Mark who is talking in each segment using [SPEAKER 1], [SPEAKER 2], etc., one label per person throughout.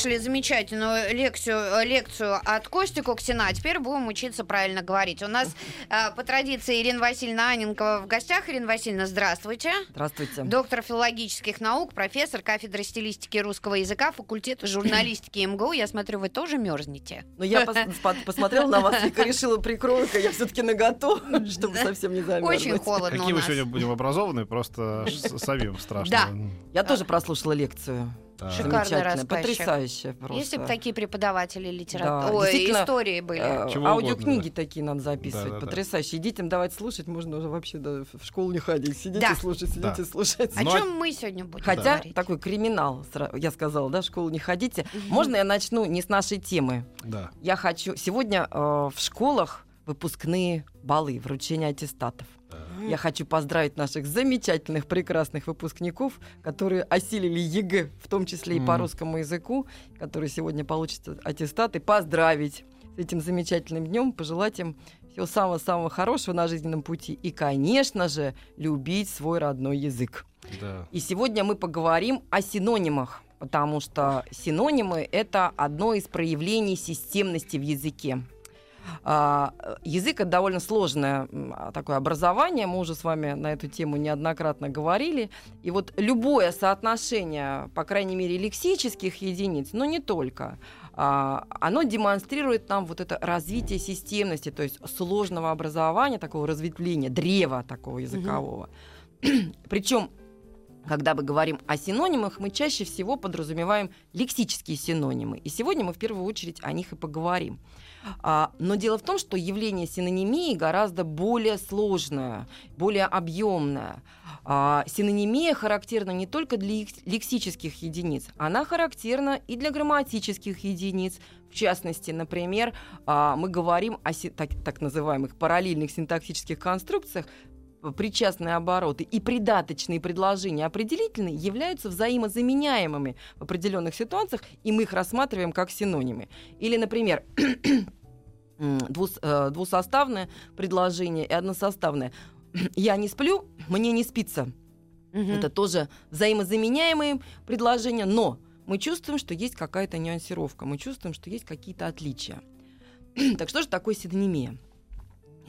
[SPEAKER 1] Прослушали замечательную лекцию, лекцию от Кости Коксина, а теперь будем учиться правильно говорить. У нас а, по традиции Ирина Васильевна Аненкова в гостях. Ирина Васильевна, здравствуйте.
[SPEAKER 2] Здравствуйте.
[SPEAKER 1] Доктор филологических наук, профессор кафедры стилистики русского языка, факультета журналистики МГУ. Я смотрю, вы тоже мерзнете.
[SPEAKER 2] Ну, я пос- посмотрела на вас и решила, прикрою-ка я все-таки наготу, чтобы совсем не замерзнуть.
[SPEAKER 1] Очень холодно
[SPEAKER 3] Какие мы сегодня будем образованы, просто самим страшно.
[SPEAKER 1] Да.
[SPEAKER 2] Я тоже прослушала лекцию.
[SPEAKER 3] Да.
[SPEAKER 1] Шикарный
[SPEAKER 2] Замечательно,
[SPEAKER 1] рассказчик.
[SPEAKER 2] потрясающая просто.
[SPEAKER 1] Если бы такие преподаватели
[SPEAKER 2] Да,
[SPEAKER 1] литературы, Ой,
[SPEAKER 2] действительно,
[SPEAKER 1] истории были.
[SPEAKER 2] Э,
[SPEAKER 3] Чего
[SPEAKER 2] Аудиокниги
[SPEAKER 3] угодно,
[SPEAKER 2] такие надо записывать,
[SPEAKER 3] Да-да-да.
[SPEAKER 2] потрясающие. И детям давать слушать, можно уже вообще да, в школу не ходить. Сидите,
[SPEAKER 1] Да.
[SPEAKER 2] слушать, сидите,
[SPEAKER 3] Да.
[SPEAKER 2] слушать.
[SPEAKER 1] О
[SPEAKER 3] а-
[SPEAKER 1] чем мы сегодня будем
[SPEAKER 2] Хотя
[SPEAKER 1] говорить?
[SPEAKER 2] такой криминал, я сказала, да, в школу не ходите. Можно я начну не с нашей темы?
[SPEAKER 3] Да.
[SPEAKER 2] Я хочу... Сегодня э, в школах выпускные балы, вручение аттестатов. Я хочу поздравить наших замечательных, прекрасных выпускников, которые осилили ЕГЭ, в том числе и по русскому языку, которые сегодня получат аттестаты, поздравить с этим замечательным днем, пожелать им всего самого-самого хорошего на жизненном пути и, конечно же, любить свой родной язык.
[SPEAKER 3] Да.
[SPEAKER 2] И сегодня мы поговорим о синонимах, потому что синонимы — это одно из проявлений системности в языке. А, язык — это довольно сложное а, такое образование, мы уже с вами на эту тему неоднократно говорили. И вот любое соотношение, по крайней мере, лексических единиц, но не только, а, оно демонстрирует нам вот это развитие системности, то есть сложного образования, такого разветвления, древа такого языкового. Причем когда мы говорим о синонимах, мы чаще всего подразумеваем лексические синонимы. И сегодня мы в первую очередь о них и поговорим. А, но дело в том, что явление синонимии гораздо более сложное, более объемное. А, синонимия характерна не только для лекс- лексических единиц, она характерна и для грамматических единиц. В частности, например, а, мы говорим о си- так, так называемых параллельных синтаксических конструкциях, причастные обороты и придаточные предложения определительные являются взаимозаменяемыми в определенных ситуациях, и мы их рассматриваем как синонимы. Или, например, двус- э, двусоставное предложение и односоставное. Я не сплю, мне не спится.
[SPEAKER 1] Мгм.
[SPEAKER 2] Это тоже взаимозаменяемые предложения, но мы чувствуем, что есть какая-то нюансировка, мы чувствуем, что есть какие-то отличия. так что же такое синонимия?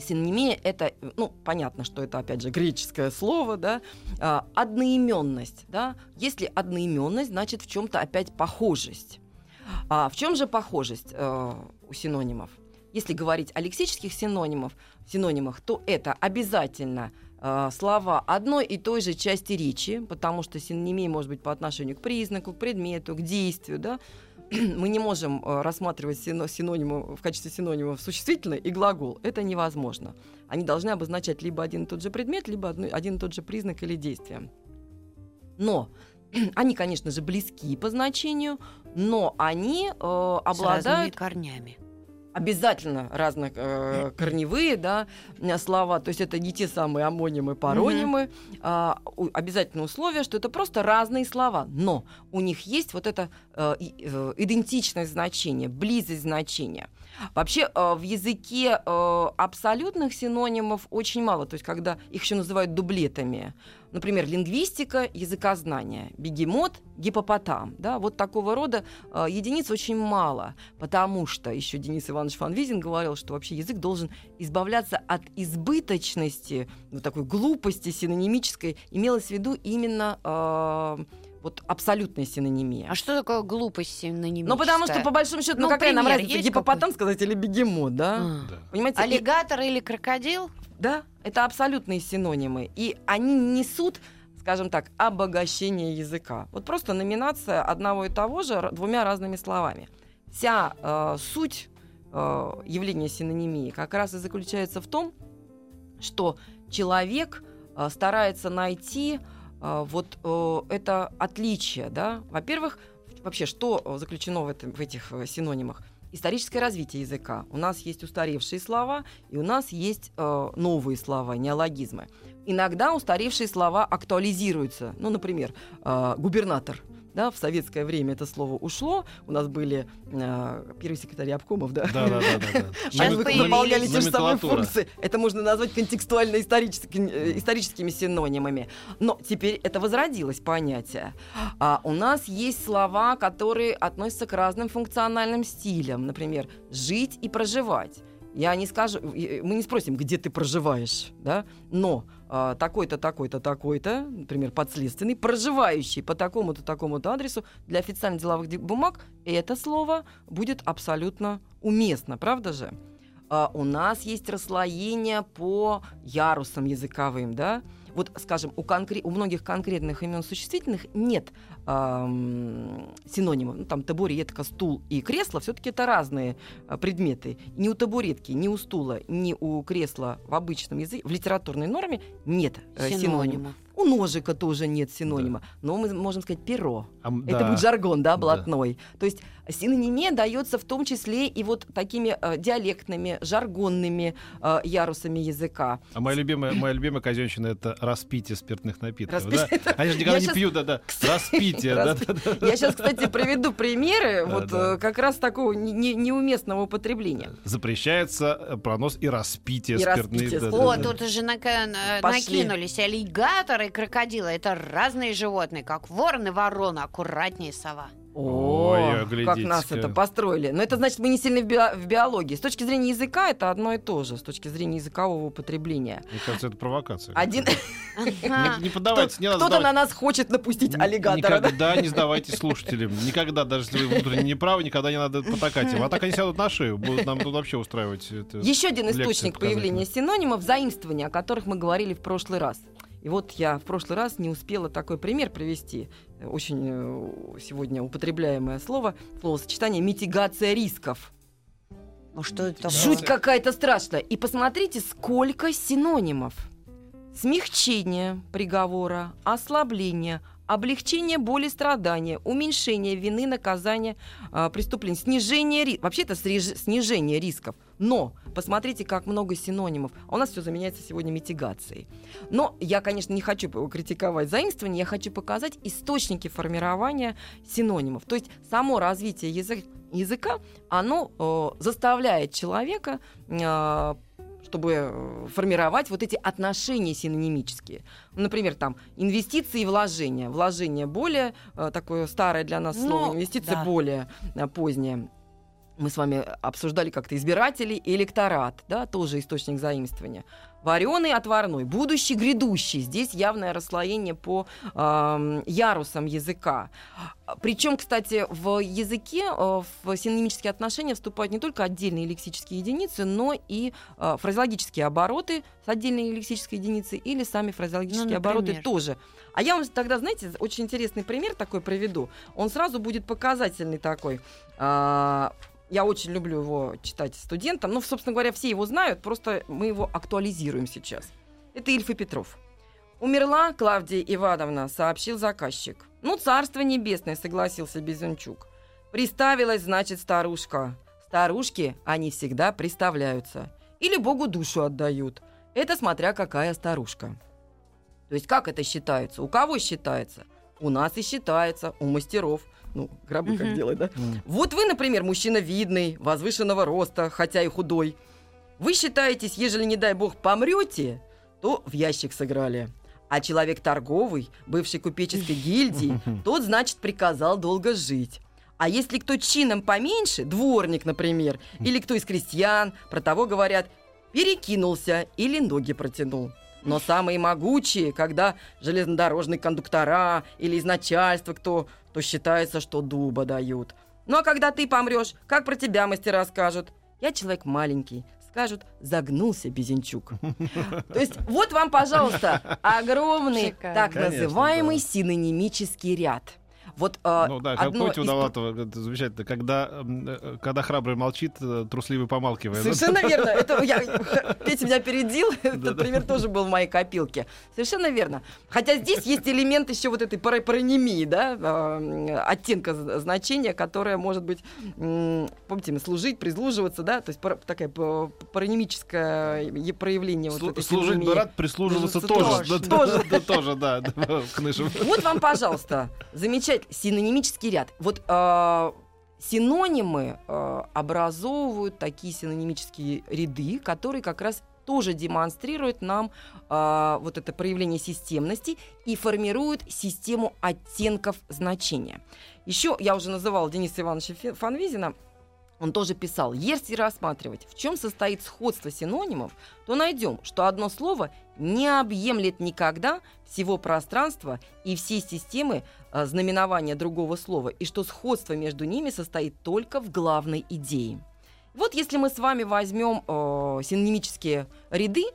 [SPEAKER 2] Синонимия — это, ну, понятно, что это, опять же, греческое слово, да, а, одноименность, да. Если одноименность, значит, в чем-то опять похожесть. А в чем же похожесть э, у синонимов? Если говорить о лексических синонимов, синонимах, то это обязательно э, слова одной и той же части речи, потому что синонимия может быть по отношению к признаку, к предмету, к действию, да. Мы не можем э, рассматривать сино- синонимы в качестве синонимов существительное и глагол. Это невозможно. Они должны обозначать либо один и тот же предмет, либо одно- один и тот же признак или действие. Но они, конечно же, близки по значению, но они э,
[SPEAKER 1] С разными
[SPEAKER 2] обладают
[SPEAKER 1] корнями.
[SPEAKER 2] Обязательно разных э, корневые да, э, слова, то есть это не те самые амонимы, паронимы. А, у- обязательно условие, что это просто разные слова, но у них есть вот это э, э, идентичность значения, близость значения. Вообще э, в языке э, абсолютных синонимов очень мало, то есть когда их еще называют дублетами. Например, лингвистика, языкознание, бегемот, гипопотам. Да? Вот такого рода э, единиц очень мало, потому что еще Денис Иванович Фанвизин говорил, что вообще язык должен избавляться от избыточности, вот такой глупости синонимической. Имелось в виду именно вот абсолютная синонимия.
[SPEAKER 1] А что такое глупость синонимическая?
[SPEAKER 2] Ну, потому что, по большому счету, ну,
[SPEAKER 1] Ну,
[SPEAKER 2] какая нам
[SPEAKER 1] пример
[SPEAKER 2] разница,
[SPEAKER 1] есть
[SPEAKER 2] гипопотам сказать или бегемот, да?
[SPEAKER 1] А.
[SPEAKER 3] Да.
[SPEAKER 2] Понимаете? И-
[SPEAKER 1] Аллигатор или крокодил?
[SPEAKER 2] да, это абсолютные синонимы. И они несут, скажем так, обогащение языка. Вот просто номинация одного и того же двумя разными словами. Вся э, суть э, явления синонимии как раз и заключается в том, что человек э, старается найти вот э, это отличие, да. Во-первых, вообще, что э, заключено в, этом, в этих э, синонимах? историческое развитие языка. У нас есть устаревшие слова, и у нас есть э, новые слова, неологизмы. Иногда устаревшие слова актуализируются. Ну, например, э, губернатор. Да, в советское время это слово ушло. У нас были э, первый секретарь обкомов, да?
[SPEAKER 3] Да, да, да, да,
[SPEAKER 2] Они выполняли те же самые функции. Это можно назвать контекстуально-историческими э, историческими синонимами. Но теперь это возродилось понятие. А у нас есть слова, которые относятся к разным функциональным стилям. Например, жить и проживать. Я не скажу, э, мы не спросим, где ты проживаешь, да, но а, такой-то, такой-то, такой-то, например, подследственный, проживающий по такому-то, такому-то адресу для официальных деловых бумаг, это слово будет абсолютно уместно, правда же? А, у нас есть расслоение по ярусам языковым, да? Вот, скажем, у, конкре- у многих конкретных имен существительных нет ам, синонимов. Ну, там табуретка, стул и кресло все-таки это разные а, предметы. Ни у табуретки, ни у стула, ни у кресла в обычном языке, в литературной норме нет э, синонима.
[SPEAKER 1] Синонимов.
[SPEAKER 2] У ножика тоже нет синонима. Но мы можем сказать перо.
[SPEAKER 3] А,
[SPEAKER 2] Это
[SPEAKER 3] да.
[SPEAKER 2] будет жаргон, да,
[SPEAKER 3] Да.
[SPEAKER 2] блатной. То есть синонимия дается в том числе и вот такими э, диалектными, жаргонными э, ярусами языка.
[SPEAKER 3] А моя любимая, моя любимая казенщина это распитие спиртных напитков.
[SPEAKER 2] Распитие,
[SPEAKER 3] да? Они же никогда
[SPEAKER 2] Я
[SPEAKER 3] не
[SPEAKER 2] щас-
[SPEAKER 3] пьют, да, да. Распитие, да, да, да.
[SPEAKER 2] Я сейчас, кстати, приведу примеры вот
[SPEAKER 3] да.
[SPEAKER 2] э, как раз такого не- не- неуместного употребления.
[SPEAKER 3] Запрещается э, пронос и распитие
[SPEAKER 2] И
[SPEAKER 3] спиртных.
[SPEAKER 2] распитие
[SPEAKER 3] да,
[SPEAKER 1] О,
[SPEAKER 3] да,
[SPEAKER 1] тут уже на-
[SPEAKER 2] Пошли.
[SPEAKER 1] накинулись аллигаторы и крокодилы. Это разные животные, как ворон и ворона. Аккуратнее сова.
[SPEAKER 2] О,
[SPEAKER 3] Ой,
[SPEAKER 2] как нас это построили. Но это значит, мы не сильны в, био- в биологии. С точки зрения языка это одно и то же, с точки зрения языкового употребления.
[SPEAKER 3] Мне кажется, это провокация.
[SPEAKER 2] Один.
[SPEAKER 3] Не, поддавайтесь, не надо
[SPEAKER 2] кто-то на нас хочет напустить аллигатора. да?
[SPEAKER 3] Никогда не сдавайте слушателям. Никогда, даже если вы внутренне неправы, никогда не надо потакать им. А так они сядут на шею, будут нам тут вообще устраивать. это.
[SPEAKER 2] Еще один источник появления синонимов заимствования, о которых мы говорили в прошлый раз. И вот я в прошлый раз не успела такой пример привести. Очень э, сегодня употребляемое слово, словосочетание «митигация рисков».
[SPEAKER 1] Ну что это?
[SPEAKER 2] Жуть какая-то страшная. И посмотрите, сколько синонимов. Смягчение приговора, ослабление, облегчение боли страдания, уменьшение вины, наказания, а, преступлений, снижение рисков. Вообще это среж- снижение рисков. Но посмотрите, как много синонимов. А у нас все заменяется сегодня митигацией. Но я, конечно, не хочу критиковать заимствование, я хочу показать источники формирования синонимов. То есть само развитие язык- языка, оно э, заставляет человека э, чтобы э, формировать вот эти отношения синонимические. Например, там инвестиции и вложения. Вложение более э, такое старое для нас
[SPEAKER 1] Ну,
[SPEAKER 2] слово, инвестиция
[SPEAKER 1] да.
[SPEAKER 2] более э, поздняя. Мы с вами обсуждали как-то избиратели и электорат, да, тоже источник заимствования. Вареный, отварной, будущий, грядущий. Здесь явное расслоение по ам, ярусам языка. Причем, кстати, в языке э, в синонимические отношения вступают не только отдельные лексические единицы, но и э, фразеологические обороты с отдельной лексической единицей или сами фразеологические
[SPEAKER 1] Ну,
[SPEAKER 2] обороты тоже. А я вам тогда, знаете, очень интересный пример такой приведу. Он сразу будет показательный такой. А, я очень люблю его читать студентам. Ну, собственно говоря, все его знают, просто мы его актуализируем сейчас. Это Ильф и Петров. Умерла Клавдия Ивановна, сообщил заказчик. Ну, царство небесное, согласился Безунчук. Приставилась, значит, старушка. Старушки, они всегда приставляются. Или Богу душу отдают. Это смотря какая старушка. То есть как это считается? У кого считается? У нас и считается, у мастеров. Ну, гробы как делать, да? Вот вы, например, мужчина видный, возвышенного роста, хотя и худой. Вы считаетесь, ежели, не дай бог, помрете, то в ящик сыграли. А человек торговый, бывший купеческой гильдии, тот, значит, приказал долго жить. А если кто чином поменьше, дворник, например, или кто из крестьян, про того говорят, перекинулся или ноги протянул. Но самые могучие, когда железнодорожные кондуктора или из начальства кто, то считается, что дуба дают. Ну а когда ты помрешь, как про тебя мастера скажут? Я человек маленький. Скажут, загнулся Безенчук. То есть вот вам, пожалуйста, огромный
[SPEAKER 1] Шикарно.
[SPEAKER 2] так
[SPEAKER 3] Конечно,
[SPEAKER 2] называемый
[SPEAKER 3] да.
[SPEAKER 2] синонимический ряд. Вот э,
[SPEAKER 3] Ну да, как
[SPEAKER 2] одно
[SPEAKER 3] помните у
[SPEAKER 2] из-
[SPEAKER 3] Довлатова, это замечательно, когда, э, когда храбрый молчит, э, трусливый помалкивает.
[SPEAKER 2] Совершенно верно. Это я, Петя меня опередил. Этот пример тоже был в моей копилке. Совершенно верно. Хотя здесь есть элемент еще вот этой пара- паронимии, да, э, оттенка значения, которое может быть, помните, служить, прислуживаться, да, то есть такая п- паронимическое е- проявление вот этой
[SPEAKER 3] Служить бы рад, прислуживаться тоже.
[SPEAKER 2] тоже.
[SPEAKER 3] Да, Тоже, да. Кнышев.
[SPEAKER 2] Вот вам, пожалуйста, замечательный синонимический ряд. Вот э, синонимы э, образовывают такие синонимические ряды, которые как раз тоже демонстрируют нам э, вот это проявление системности и формируют систему оттенков значения. Еще я уже называла Дениса Ивановича Фанвизина. Он тоже писал, если рассматривать, в чем состоит сходство синонимов, то найдем, что одно слово не объемлет никогда всего пространства и всей системы э, знаменования другого слова, и что сходство между ними состоит только в главной идее. Вот если мы с вами возьмем э, синонимические ряды,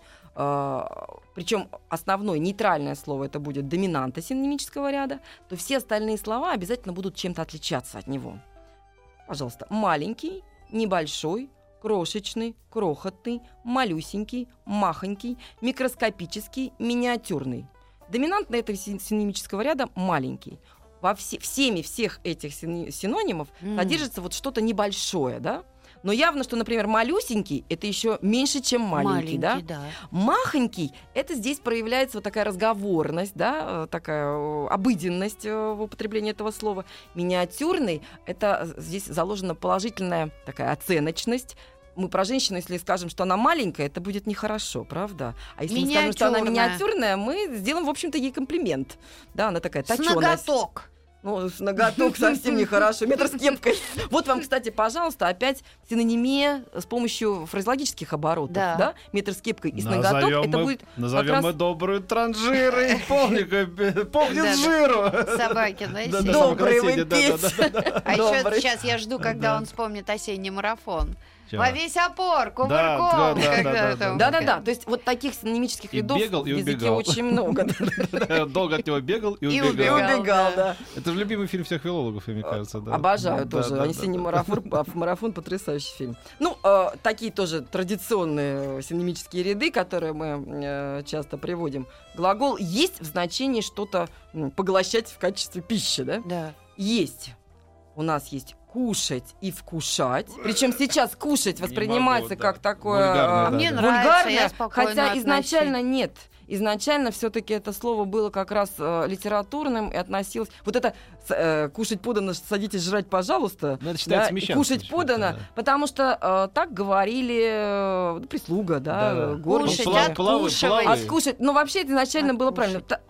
[SPEAKER 2] причем основное нейтральное слово это будет доминанта синонимического ряда, то все остальные слова обязательно будут чем-то отличаться от него. Пожалуйста, маленький, небольшой, крошечный, крохотный, малюсенький, махонький, микроскопический, миниатюрный. Доминантный этого си- синонимического ряда маленький. Во все, всеми всех этих синонимов
[SPEAKER 1] М.
[SPEAKER 2] содержится вот что-то небольшое, да? Но явно, что, например, малюсенький это еще меньше, чем маленький, да?
[SPEAKER 1] да.
[SPEAKER 2] Махонький это здесь проявляется вот такая разговорность, да, э, такая э, обыденность э, в употреблении этого слова. Миниатюрный это здесь заложена положительная такая оценочность. Мы про женщину, если скажем, что она маленькая, это будет нехорошо, правда? А если мы скажем, что она
[SPEAKER 1] Миниатюрная.
[SPEAKER 2] мы сделаем, в общем-то, ей комплимент. Да, она такая
[SPEAKER 1] С
[SPEAKER 2] точёная.
[SPEAKER 1] ноготок.
[SPEAKER 2] Ну, с ноготок совсем нехорошо. Метр с кепкой. Вот вам, кстати, пожалуйста, опять синонимия с помощью фразеологических оборотов.
[SPEAKER 1] Да.
[SPEAKER 2] Да. Метр с кепкой и с ноготок.
[SPEAKER 3] Назовем
[SPEAKER 2] Это
[SPEAKER 3] мы-
[SPEAKER 2] будет
[SPEAKER 3] Назовем
[SPEAKER 2] раз-
[SPEAKER 3] мы добрую транжиры. Помнит жиру.
[SPEAKER 1] Собаки, да?
[SPEAKER 2] Добрый вы.
[SPEAKER 1] А еще сейчас я жду, когда
[SPEAKER 3] Да.
[SPEAKER 1] он вспомнит осенний марафон.
[SPEAKER 3] Чего?
[SPEAKER 1] Во весь опор, кувырком.
[SPEAKER 3] да,
[SPEAKER 1] когда
[SPEAKER 3] да,
[SPEAKER 2] Да, да, да. То есть вот таких синонимических
[SPEAKER 3] И
[SPEAKER 2] рядов
[SPEAKER 3] бегал, и убегал.
[SPEAKER 2] очень много.
[SPEAKER 3] Долго от него бегал и
[SPEAKER 1] И
[SPEAKER 2] И
[SPEAKER 3] убегал.
[SPEAKER 1] убегал.
[SPEAKER 2] убегал,
[SPEAKER 1] да.
[SPEAKER 3] Это же любимый фильм всех филологов, мне кажется. да.
[SPEAKER 2] Обожаю тоже. Осенний
[SPEAKER 3] да,
[SPEAKER 2] марафон, марафон потрясающий фильм. Ну, э, такие тоже традиционные синонимические ряды, которые мы э, часто приводим. Глагол есть в значении что-то поглощать в качестве пищи, да?
[SPEAKER 1] Да.
[SPEAKER 2] Есть. У нас есть кушать и вкушать. Причем сейчас кушать воспринимается
[SPEAKER 3] могу, да.
[SPEAKER 2] как такое
[SPEAKER 3] Вульгарное,
[SPEAKER 2] э,
[SPEAKER 3] да,
[SPEAKER 1] Мне
[SPEAKER 3] да.
[SPEAKER 2] вульгарное, хотя
[SPEAKER 1] отношусь.
[SPEAKER 2] изначально нет. Изначально все-таки это слово было как раз э, литературным и относилось. Вот это э, кушать подано, садитесь жрать, пожалуйста.
[SPEAKER 3] Ну, это считается
[SPEAKER 2] да, кушать подано,
[SPEAKER 3] да.
[SPEAKER 2] потому что э, так говорили э, прислуга, да,
[SPEAKER 3] Да-да.
[SPEAKER 2] э, горничные.
[SPEAKER 1] Кушать,
[SPEAKER 3] плавай.
[SPEAKER 2] Откушать. Ну, вообще, это изначально было
[SPEAKER 1] Откушать.
[SPEAKER 2] правильно.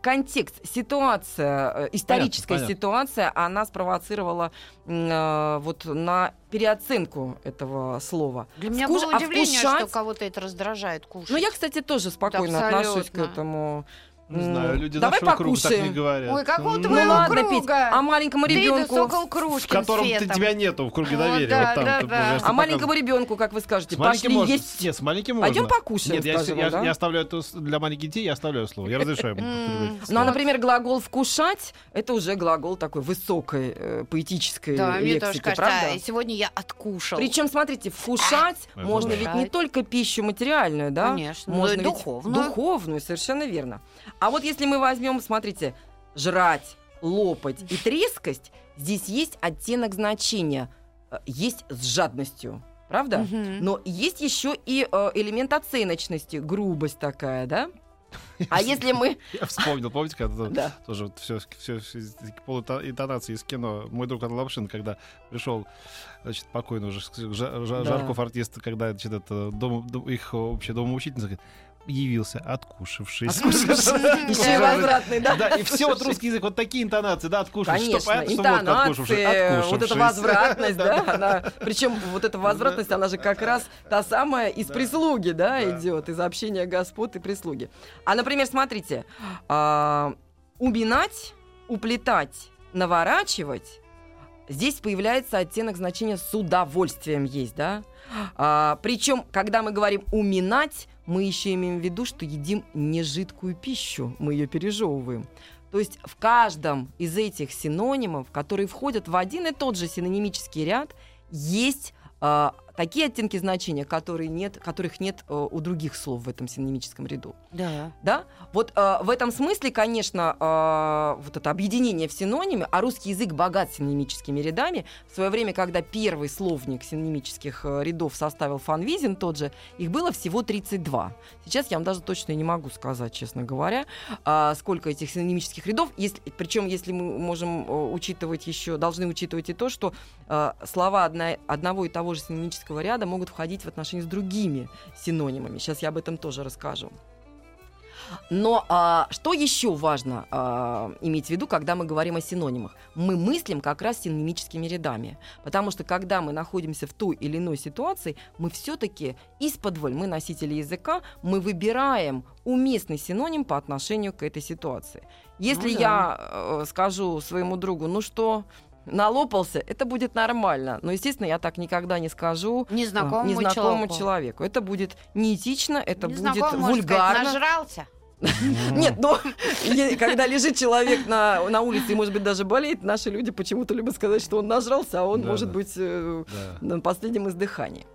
[SPEAKER 2] Контекст, ситуация, э, историческая
[SPEAKER 3] понятно.
[SPEAKER 2] ситуация, она спровоцировала э, вот на переоценку этого слова.
[SPEAKER 1] Для меня
[SPEAKER 2] Вкуш-
[SPEAKER 1] было
[SPEAKER 2] а
[SPEAKER 1] удивление,
[SPEAKER 2] вкушать-
[SPEAKER 1] что кого-то это раздражает кушать.
[SPEAKER 2] Ну, я, кстати, тоже спокойно
[SPEAKER 1] Абсолютно.
[SPEAKER 2] отношусь к этому.
[SPEAKER 3] Не знаю, люди
[SPEAKER 2] Давай
[SPEAKER 3] нашего круга так
[SPEAKER 2] покушаем.
[SPEAKER 3] не говорят.
[SPEAKER 1] Ой, какого
[SPEAKER 2] Ну
[SPEAKER 1] моего
[SPEAKER 2] ладно,
[SPEAKER 1] круга.
[SPEAKER 2] Петь, а маленькому
[SPEAKER 1] Ты да
[SPEAKER 2] ребенку.
[SPEAKER 1] сокол
[SPEAKER 3] В котором ты, тебя нету в круге
[SPEAKER 1] Вот,
[SPEAKER 3] доверия.
[SPEAKER 1] да,
[SPEAKER 3] вот там
[SPEAKER 1] да,
[SPEAKER 3] ты,
[SPEAKER 1] да.
[SPEAKER 3] пожалуйста,
[SPEAKER 2] А маленькому
[SPEAKER 3] пока-
[SPEAKER 2] ребенку, как вы скажете,
[SPEAKER 3] С
[SPEAKER 2] пошли
[SPEAKER 3] можно.
[SPEAKER 2] есть.
[SPEAKER 3] Нет, с маленьким можно.
[SPEAKER 2] Пойдем покушаем,
[SPEAKER 3] Нет, я,
[SPEAKER 2] скажем,
[SPEAKER 3] я,
[SPEAKER 2] да?
[SPEAKER 3] я оставляю это для маленьких детей, я оставляю слово. Я разрешаю.
[SPEAKER 2] Ну, а, например, глагол «вкушать» — это уже глагол такой высокой э, поэтической
[SPEAKER 1] Да, мне тоже
[SPEAKER 2] лексики,
[SPEAKER 1] кажется,
[SPEAKER 2] правда?
[SPEAKER 1] а, сегодня я откушал.
[SPEAKER 2] Причем, смотрите, вкушать
[SPEAKER 3] Ой,
[SPEAKER 2] можно ведь не только пищу материальную, да?
[SPEAKER 1] Конечно,
[SPEAKER 2] Можно
[SPEAKER 1] но и
[SPEAKER 2] ведь
[SPEAKER 1] духовную.
[SPEAKER 2] Духовную, совершенно верно. А вот если мы возьмем, смотрите, жрать, лопать и трескость, здесь есть оттенок значения. Э, Есть с жадностью, правда?
[SPEAKER 1] Мгм.
[SPEAKER 2] Но есть еще и э, элемент оценочности, грубость такая, да? А если мы...
[SPEAKER 3] Я вспомнил, помните, когда
[SPEAKER 2] Да.
[SPEAKER 3] тоже вот все, все, полуинтонации из кино. Мой друг Анна Лапшин, когда пришел, значит, покойный уже Жа- Жа-
[SPEAKER 2] Да.
[SPEAKER 3] Жарков артист, когда, значит, это дом, дом- их общая домоучительница, говорит, явился, откушавшись.
[SPEAKER 2] Еще и возвратный, да?
[SPEAKER 3] Да, и все, вот русский язык, вот такие интонации, да, откушавшись.
[SPEAKER 2] Конечно, интонация, вот эта возвратность, да, она, причем вот эта возвратность, она же как раз та самая из прислуги, да, идет, из общения господ и прислуги. А, например, смотрите, а, уминать, уплетать, наворачивать, здесь появляется оттенок значения с удовольствием есть, да. А, причем, когда мы говорим уминать, мы еще имеем в виду, что едим не жидкую пищу, мы ее пережевываем. То есть в каждом из этих синонимов, которые входят в один и тот же синонимический ряд, есть э, такие оттенки значения, которые нет, которых нет э, у других слов в этом синонимическом ряду.
[SPEAKER 1] Да.
[SPEAKER 2] Да? Вот э, в этом смысле, конечно, э, вот это объединение в синониме, а русский язык богат синонимическими рядами. В свое время, когда первый словник синонимических э, рядов составил Фанвизин тот же, их было всего 32. Сейчас я вам даже точно не могу сказать, честно говоря, э, сколько этих синонимических рядов. Если, причем, если мы можем э, учитывать еще, должны учитывать и то, что э, слова одна, одного и того же синонимического ряда могут входить в отношения с другими синонимами. Сейчас я об этом тоже расскажу. Но а, что еще важно а, иметь в виду, когда мы говорим о синонимах? Мы мыслим как раз синонимическими рядами. Потому что когда мы находимся в той или иной ситуации, мы все-таки из-под мы носители языка, мы выбираем уместный синоним по отношению к этой ситуации. Если
[SPEAKER 1] Ну да.
[SPEAKER 2] я э, скажу своему другу, ну что, налопался, это будет нормально. Но, естественно, я так никогда не скажу а,
[SPEAKER 1] Незнакомому,
[SPEAKER 2] незнакомому
[SPEAKER 1] человеку.
[SPEAKER 2] человеку. Это будет неэтично, это будет
[SPEAKER 1] может сказать,
[SPEAKER 2] вульгарно.
[SPEAKER 1] нажрался.
[SPEAKER 2] Нет, но когда лежит человек на, на улице и, может быть, даже болеет, наши люди почему-то любят сказать, что он нажрался, а он
[SPEAKER 3] Да,
[SPEAKER 2] может
[SPEAKER 3] да.
[SPEAKER 2] быть э,
[SPEAKER 3] Да.
[SPEAKER 2] на последнем издыхании.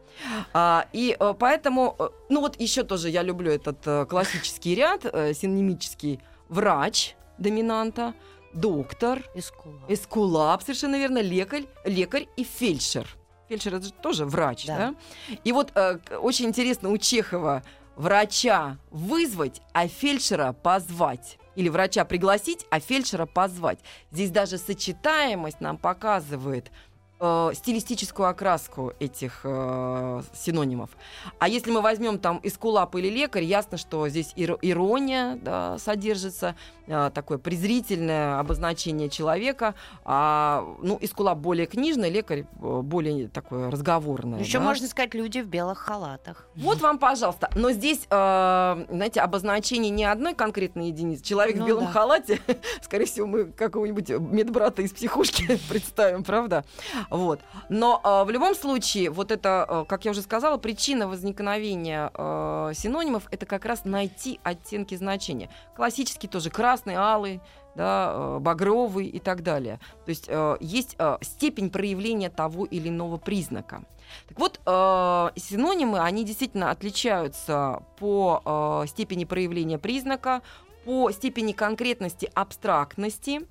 [SPEAKER 2] А, и э, поэтому, э, ну вот еще тоже я люблю этот э, классический ряд, э, синонимический врач доминанта, доктор,
[SPEAKER 1] Искула.
[SPEAKER 2] эскулап, совершенно верно, лекарь, лекарь и фельдшер. Фельдшер это же тоже врач, да?
[SPEAKER 1] Да.
[SPEAKER 2] И вот э, очень интересно у Чехова врача вызвать, а фельдшера позвать. Или врача пригласить, а фельдшера позвать. Здесь даже сочетаемость нам показывает э, стилистическую окраску этих э, синонимов. А если мы возьмем там эскулап или лекарь, ясно, что здесь ир- ирония да, содержится, э, такое презрительное обозначение человека. А, ну, эскулап более книжный, лекарь э, более такое разговорное.
[SPEAKER 1] Еще
[SPEAKER 2] да.
[SPEAKER 1] можно сказать люди в белых халатах.
[SPEAKER 2] Вот вам, пожалуйста. Но здесь, э, знаете, обозначение не одной конкретной единицы. Человек
[SPEAKER 1] Ну
[SPEAKER 2] в белом
[SPEAKER 1] да.
[SPEAKER 2] халате, скорее всего, мы какого-нибудь медбрата из психушки представим, правда? Вот. Но э, в любом случае, вот это, э, как я уже сказала, причина возникновения э, синонимов это как раз найти оттенки значения. Классический тоже красный, алый, да, багровый и так далее. То есть э, есть э, степень проявления того или иного признака. Так вот, э, синонимы, они действительно отличаются по э, степени проявления признака, по степени конкретности, абстрактности.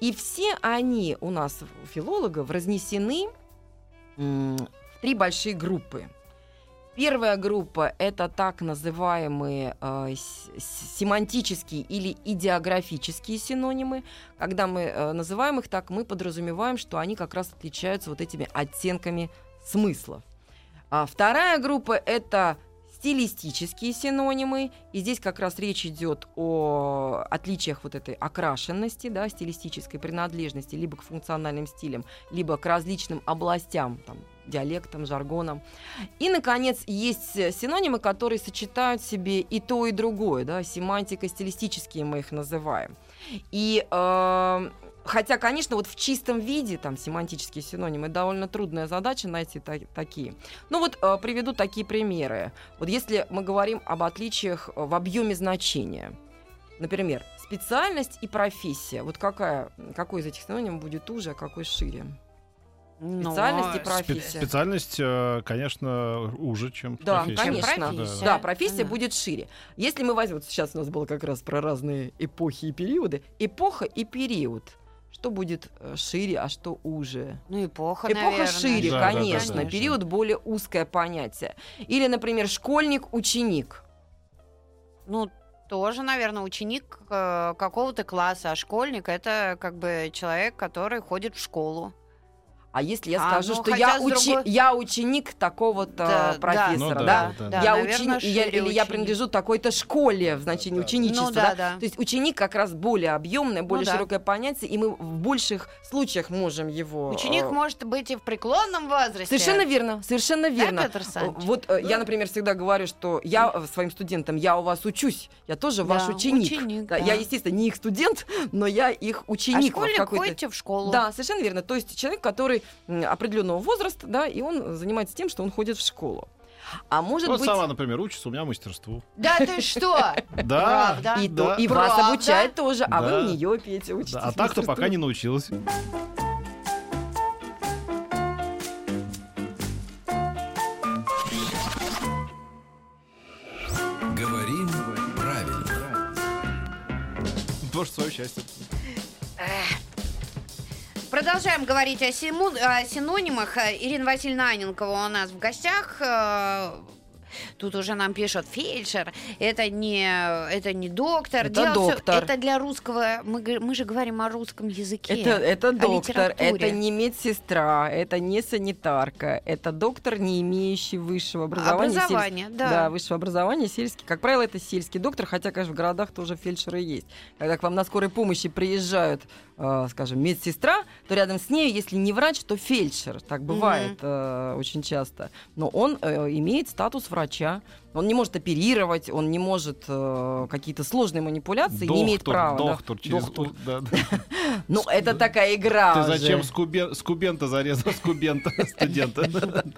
[SPEAKER 2] И все они у нас, у филологов, разнесены в три большие группы. Первая группа – это так называемые э, семантические или идеографические синонимы. Когда мы э, называем их так, мы подразумеваем, что они как раз отличаются вот этими оттенками смыслов. А вторая группа – это стилистические синонимы. И здесь как раз речь идет о отличиях вот этой окрашенности, да, стилистической принадлежности либо к функциональным стилям, либо к различным областям, там, диалектам, жаргонам. И, наконец, есть синонимы, которые сочетают в себе и то, и другое, да, семантика, стилистические мы их называем. И э, Хотя, конечно, вот в чистом виде там семантические синонимы довольно трудная задача найти та- такие. Ну вот э, приведу такие примеры. Вот если мы говорим об отличиях э, в объеме значения, например, специальность и профессия. Вот какая, какой из этих синонимов будет уже, а какой шире?
[SPEAKER 1] Ну,
[SPEAKER 2] Специальность и профессия.
[SPEAKER 3] Спе- Специальность, э, конечно, уже, чем
[SPEAKER 2] Да,
[SPEAKER 3] профессия.
[SPEAKER 2] конечно.
[SPEAKER 1] профессия.
[SPEAKER 2] Да, профессия
[SPEAKER 1] Да.
[SPEAKER 2] будет шире. Если мы возьмем, вот сейчас у нас было как раз про разные эпохи и периоды, эпоха и период. Что будет э, шире, а что уже?
[SPEAKER 1] Ну, эпоха,
[SPEAKER 2] Эпоха
[SPEAKER 1] наверное.
[SPEAKER 2] шире,
[SPEAKER 3] Да, да, да,
[SPEAKER 2] конечно.
[SPEAKER 3] да.
[SPEAKER 2] Период более узкое понятие. Или, например, школьник, ученик.
[SPEAKER 1] Ну, тоже, наверное, ученик э, какого-то класса, а школьник это как бы человек, который ходит в школу.
[SPEAKER 2] А если я
[SPEAKER 1] А,
[SPEAKER 2] скажу,
[SPEAKER 1] ну,
[SPEAKER 2] что я, учи-
[SPEAKER 1] другой-
[SPEAKER 2] я ученик такого-то
[SPEAKER 1] Да, да.
[SPEAKER 2] профессора,
[SPEAKER 3] Ну
[SPEAKER 2] да?
[SPEAKER 3] да,
[SPEAKER 1] да,
[SPEAKER 2] я,
[SPEAKER 1] наверное,
[SPEAKER 2] ученик, я- или я
[SPEAKER 1] ученик.
[SPEAKER 2] принадлежу такой-то школе в значении
[SPEAKER 3] Да.
[SPEAKER 2] ученичества.
[SPEAKER 1] Ну да, да.
[SPEAKER 2] То есть ученик как раз более объемное, более
[SPEAKER 1] да.
[SPEAKER 2] широкое понятие, и мы в больших случаях можем его.
[SPEAKER 1] Ученик
[SPEAKER 2] э,
[SPEAKER 1] может быть и в преклонном возрасте.
[SPEAKER 2] Совершенно верно, совершенно верно.
[SPEAKER 1] Петр Александрович?
[SPEAKER 2] Вот э, я, например, всегда говорю, что я э, своим студентам, я у вас учусь, я тоже ваш
[SPEAKER 1] Да,
[SPEAKER 2] ученик.
[SPEAKER 1] ученик,
[SPEAKER 2] Да,
[SPEAKER 1] да.
[SPEAKER 2] Я, естественно, не их студент, но я их
[SPEAKER 1] А
[SPEAKER 2] ученик. вот
[SPEAKER 1] школьник
[SPEAKER 2] какой-то-
[SPEAKER 1] ходите в школу.
[SPEAKER 2] Да, совершенно верно. То есть человек, который определенного возраста, да, и он занимается тем, что он ходит в школу. А может
[SPEAKER 3] Вот
[SPEAKER 2] быть...
[SPEAKER 3] сама, например, учится у меня мастерству.
[SPEAKER 1] Да ты что?
[SPEAKER 3] Да.
[SPEAKER 1] Правда?
[SPEAKER 2] И,
[SPEAKER 3] Да.
[SPEAKER 2] и вас обучает тоже, а вы у нее петь учитесь.
[SPEAKER 3] Да, А так, кто пока не научилась.
[SPEAKER 4] Говорим правильно.
[SPEAKER 3] Тоже свое счастье.
[SPEAKER 1] Продолжаем говорить о, симу- о синонимах. Э, Ирина Васильевна Аненкова у нас в гостях. Э, Тут уже нам пишут фельдшер. Это не, это не доктор.
[SPEAKER 2] Это
[SPEAKER 1] Дело
[SPEAKER 2] доктор.
[SPEAKER 1] это для русского. Мы, мы же говорим о русском языке.
[SPEAKER 2] Это, это доктор, это не медсестра, это не санитарка, это доктор, не имеющий высшего образования.
[SPEAKER 1] Образование,
[SPEAKER 2] сельс-
[SPEAKER 1] да.
[SPEAKER 2] Да, высшего образования, сельский. Как правило, это сельский доктор, хотя, конечно, в городах тоже фельдшеры есть. Когда к вам на скорой помощи приезжают, э, скажем, медсестра, то рядом с ней, если не врач, то фельдшер. Так бывает э, очень часто. Но он э, имеет статус врача. Он не может оперировать, он не может э, какие-то сложные манипуляции, не имеет
[SPEAKER 3] Доктор,
[SPEAKER 2] права. да.
[SPEAKER 3] доктор через...
[SPEAKER 2] Доктор.
[SPEAKER 3] да, да.
[SPEAKER 2] Ну, это такая игра
[SPEAKER 3] Ты зачем скубен- скубента зарезал скубента студента?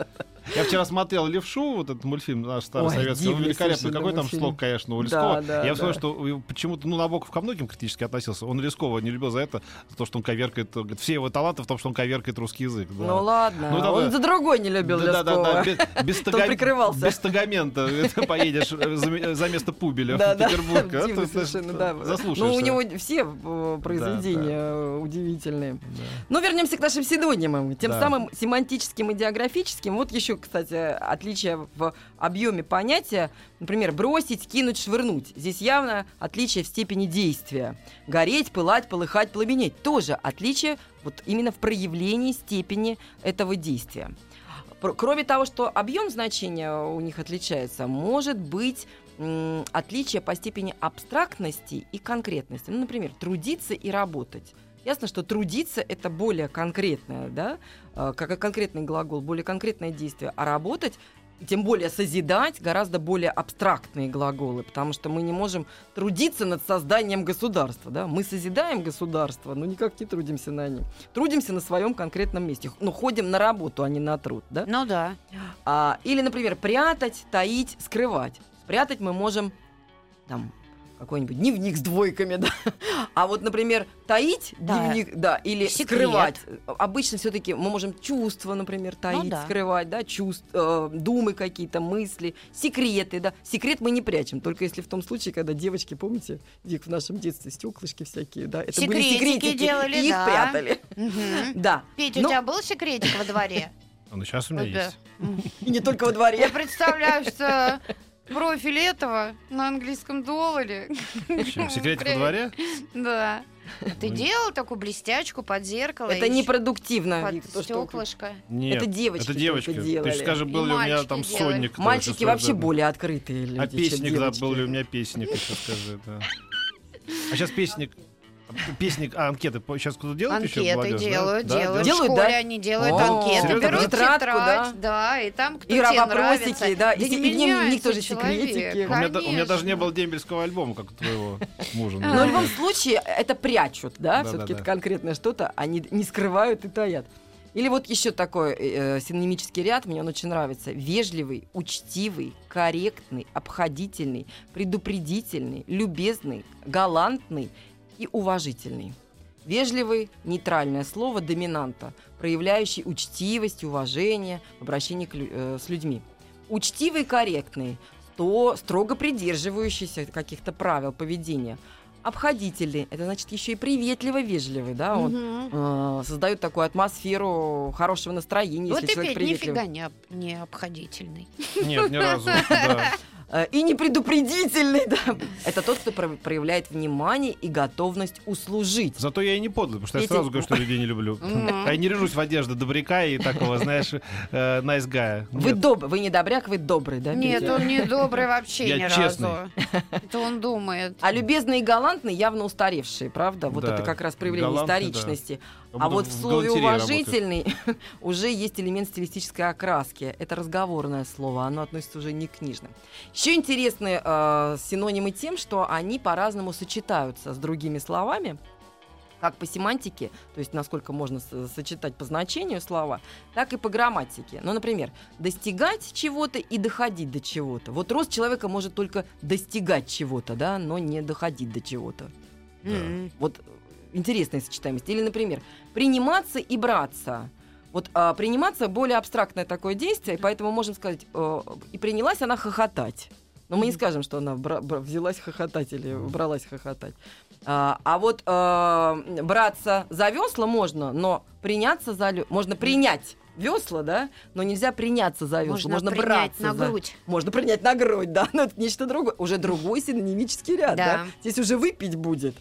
[SPEAKER 3] Я вчера смотрел «Левшу», вот этот мультфильм наш старый
[SPEAKER 2] Ой,
[SPEAKER 3] советский, он великолепный. Какой там
[SPEAKER 2] мультфильм.
[SPEAKER 3] слог, конечно, у Лескова.
[SPEAKER 2] Да, да,
[SPEAKER 3] Я вспомнил,
[SPEAKER 2] да.
[SPEAKER 3] что почему-то, ну, Набоков ко многим критически относился. Он Лескова не любил за это, за то, что он коверкает, говорит, все его таланты в том, что он коверкает русский язык. да.
[SPEAKER 2] Ну ладно,
[SPEAKER 3] Ну, да,
[SPEAKER 2] он
[SPEAKER 3] да.
[SPEAKER 2] за другой не любил
[SPEAKER 3] да, да, да,
[SPEAKER 2] Лескова.
[SPEAKER 3] да, без, тага-
[SPEAKER 2] прикрывался.
[SPEAKER 3] без тагамента поедешь э, за, за место Пубеля
[SPEAKER 2] Да,
[SPEAKER 3] в
[SPEAKER 2] да,
[SPEAKER 3] Петербург.
[SPEAKER 2] совершенно, да. Ну, у него все э, произведения э, удивительные.
[SPEAKER 3] Да.
[SPEAKER 2] Но вернемся к нашим синонимам. Тем
[SPEAKER 3] Да.
[SPEAKER 2] самым семантическим и диаграфическим. Вот еще, кстати, отличие в объеме понятия. Например, бросить, кинуть, швырнуть. Здесь явно отличие в степени действия. Гореть, пылать, полыхать, пламенеть. Тоже отличие вот именно в проявлении степени этого действия. Кроме того, что объем значения у них отличается, может быть отличие по степени абстрактности и конкретности. Ну, например, трудиться и работать. Ясно, что трудиться это более конкретное, да, э, как и конкретный глагол, более конкретное действие, а работать тем более созидать гораздо более абстрактные глаголы, потому что мы не можем трудиться над созданием государства. Да? Мы созидаем государство, но никак не трудимся на нем. Трудимся на своем конкретном месте. Ну, ходим на работу, а не на труд. Да?
[SPEAKER 1] Ну да.
[SPEAKER 2] А, или, например, прятать, таить, скрывать. Спрятать мы можем там какой-нибудь дневник с двойками, да. А вот, например, таить
[SPEAKER 1] Да.
[SPEAKER 2] дневник, да, или
[SPEAKER 1] Секрет.
[SPEAKER 2] скрывать. Обычно все-таки мы можем чувства, например, таить,
[SPEAKER 1] Ну да.
[SPEAKER 2] скрывать, да, чувств, э, думы какие-то, мысли, секреты, да. Секрет мы не прячем, только если в том случае, когда девочки, помните, Вик, в нашем детстве стеклышки всякие, да, это были
[SPEAKER 1] Секретики
[SPEAKER 2] секретики,
[SPEAKER 1] делали,
[SPEAKER 2] и их
[SPEAKER 1] да.
[SPEAKER 2] прятали.
[SPEAKER 1] Мгм.
[SPEAKER 2] Да.
[SPEAKER 1] Петя, у
[SPEAKER 2] Ну,
[SPEAKER 1] тебя был секретик во дворе?
[SPEAKER 3] Ну, сейчас у меня есть.
[SPEAKER 2] И не только во дворе.
[SPEAKER 1] Я представляю, что профиль этого на английском долларе.
[SPEAKER 3] Чем? Секретик во дворе?
[SPEAKER 1] Да. Ты
[SPEAKER 3] Ну,
[SPEAKER 1] делал такую блестячку под зеркало?
[SPEAKER 2] Это непродуктивно,
[SPEAKER 1] под стеклышко?
[SPEAKER 3] Нет,
[SPEAKER 2] Это девочки
[SPEAKER 3] Это девочки. Ты же скажи, был ли у меня там сонник.
[SPEAKER 2] Мальчики вообще более открытые люди.
[SPEAKER 3] А песник, да, был ли у меня песник, скажи, да. А сейчас песник... Песник, а анкеты сейчас кто-то делает еще
[SPEAKER 1] Анкеты
[SPEAKER 3] молодежь, да?
[SPEAKER 1] делают,
[SPEAKER 3] Да,
[SPEAKER 1] делают.
[SPEAKER 3] да?
[SPEAKER 2] Делают,
[SPEAKER 1] в школе
[SPEAKER 2] да?
[SPEAKER 1] они делают
[SPEAKER 2] О,
[SPEAKER 1] анкеты,
[SPEAKER 3] серьезно?
[SPEAKER 1] берут
[SPEAKER 2] Тетрадку,
[SPEAKER 1] тетрадь, да, и там кто
[SPEAKER 2] И
[SPEAKER 1] тебе нравится.
[SPEAKER 2] да, и
[SPEAKER 1] не
[SPEAKER 2] и
[SPEAKER 1] меняется
[SPEAKER 2] тоже
[SPEAKER 1] человек,
[SPEAKER 2] секретики.
[SPEAKER 3] У меня, да- у меня даже не было дембельского альбома, как у твоего мужа.
[SPEAKER 2] Но в любом случае это прячут, да,
[SPEAKER 3] Да,
[SPEAKER 2] все-таки
[SPEAKER 3] да,
[SPEAKER 2] это
[SPEAKER 3] да.
[SPEAKER 2] конкретное что-то, они не скрывают и таят. Или вот еще такой э, синонимический ряд, мне он очень нравится. Вежливый, учтивый, корректный, обходительный, предупредительный, любезный, галантный и уважительный. Вежливый – нейтральное слово доминанта, проявляющий учтивость, уважение в обращении к э, с людьми. Учтивый корректный – то строго придерживающийся каких-то правил поведения. Обходительный – это значит еще и приветливо вежливый, да, он
[SPEAKER 1] Мгм.
[SPEAKER 2] э, создает такую атмосферу хорошего настроения,
[SPEAKER 1] Вот
[SPEAKER 2] если человек приветливый.
[SPEAKER 1] нифига не, об- не обходительный.
[SPEAKER 3] Нет, ни разу. да.
[SPEAKER 2] Э, И непредупредительный, да. Это тот, кто про- проявляет внимание и готовность услужить.
[SPEAKER 3] Зато я и не подлый, потому что я
[SPEAKER 2] Эти-
[SPEAKER 3] сразу говорю, что людей не люблю.
[SPEAKER 1] Мгм.
[SPEAKER 3] А я не режусь в одежду добряка и такого, знаешь, э, nice guy.
[SPEAKER 2] Вы добрый, вы не добряк, вы добрый, да?
[SPEAKER 1] Нет,
[SPEAKER 2] Петя?
[SPEAKER 1] он не добрый вообще
[SPEAKER 3] Я
[SPEAKER 1] ни
[SPEAKER 3] честный.
[SPEAKER 1] разу. Это он думает.
[SPEAKER 2] А любезный и галантный явно устаревшие, правда? Вот
[SPEAKER 3] Да,
[SPEAKER 2] это как раз проявление
[SPEAKER 3] галантный,
[SPEAKER 2] историчности.
[SPEAKER 3] Как
[SPEAKER 2] А вот в слове
[SPEAKER 3] работает.
[SPEAKER 2] уважительный уже есть элемент стилистической окраски. Это разговорное слово, оно относится уже не к книжным. Еще интересны э, синонимы тем, что они по-разному сочетаются с другими словами. Как по семантике, то есть насколько можно с- сочетать по значению слова, так и по грамматике. Ну, например, достигать чего-то и доходить до чего-то. Вот рост человека может только достигать чего-то, да, но не доходить до чего-то.
[SPEAKER 1] М.
[SPEAKER 2] Вот э, интересная сочетаемость. Или, например, приниматься и браться. Вот а, приниматься более абстрактное такое действие, и поэтому можем сказать, э, и принялась она хохотать. Но мы не скажем, что она бра- бра- взялась хохотать или бралась хохотать. А, а вот э, браться за весла можно, но приняться за лё- можно принять весла, да, но нельзя приняться за весла.
[SPEAKER 1] Можно, принять
[SPEAKER 2] браться
[SPEAKER 1] на
[SPEAKER 2] за-
[SPEAKER 1] грудь.
[SPEAKER 2] можно принять на грудь, да, но это нечто другое. Уже другой синонимический ряд, да.
[SPEAKER 1] Да.
[SPEAKER 2] Здесь уже выпить будет.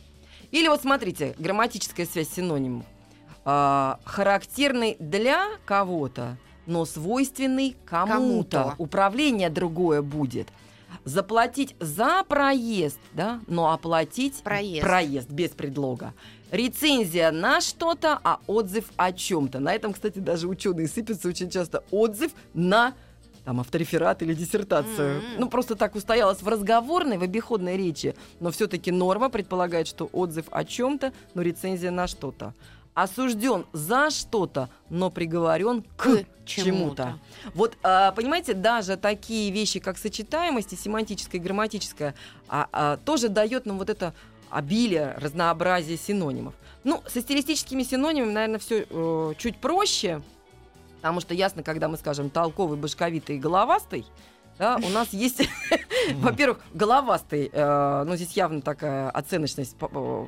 [SPEAKER 2] Или вот смотрите, грамматическая связь синонимов. А, характерный для кого-то, но свойственный кому-то.
[SPEAKER 1] Кому-то.
[SPEAKER 2] Управление другое будет. Заплатить за проезд, да, но оплатить
[SPEAKER 1] Проезд.
[SPEAKER 2] проезд без предлога. Рецензия на что-то, а отзыв о чем-то. На этом, кстати, даже ученые сыпятся очень часто. Отзыв на там автореферат или диссертацию.
[SPEAKER 1] М.
[SPEAKER 2] Ну, просто так устоялось в разговорной, в обиходной речи. Но все-таки норма предполагает, что отзыв о чем-то, но рецензия на что-то. Осужден за что-то, но приговорен к,
[SPEAKER 1] К
[SPEAKER 2] чему-то.
[SPEAKER 1] чему-то.
[SPEAKER 2] Вот, а, понимаете, даже такие вещи, как сочетаемость и семантическая, и грамматическая, а, а, тоже дает нам вот это обилие, разнообразие синонимов. Ну, со стилистическими синонимами, наверное, все чуть проще, потому что ясно, когда мы скажем толковый, башковитый и головастый, да, у нас есть, во-первых, головастый, э, ну, здесь явно такая оценочность э,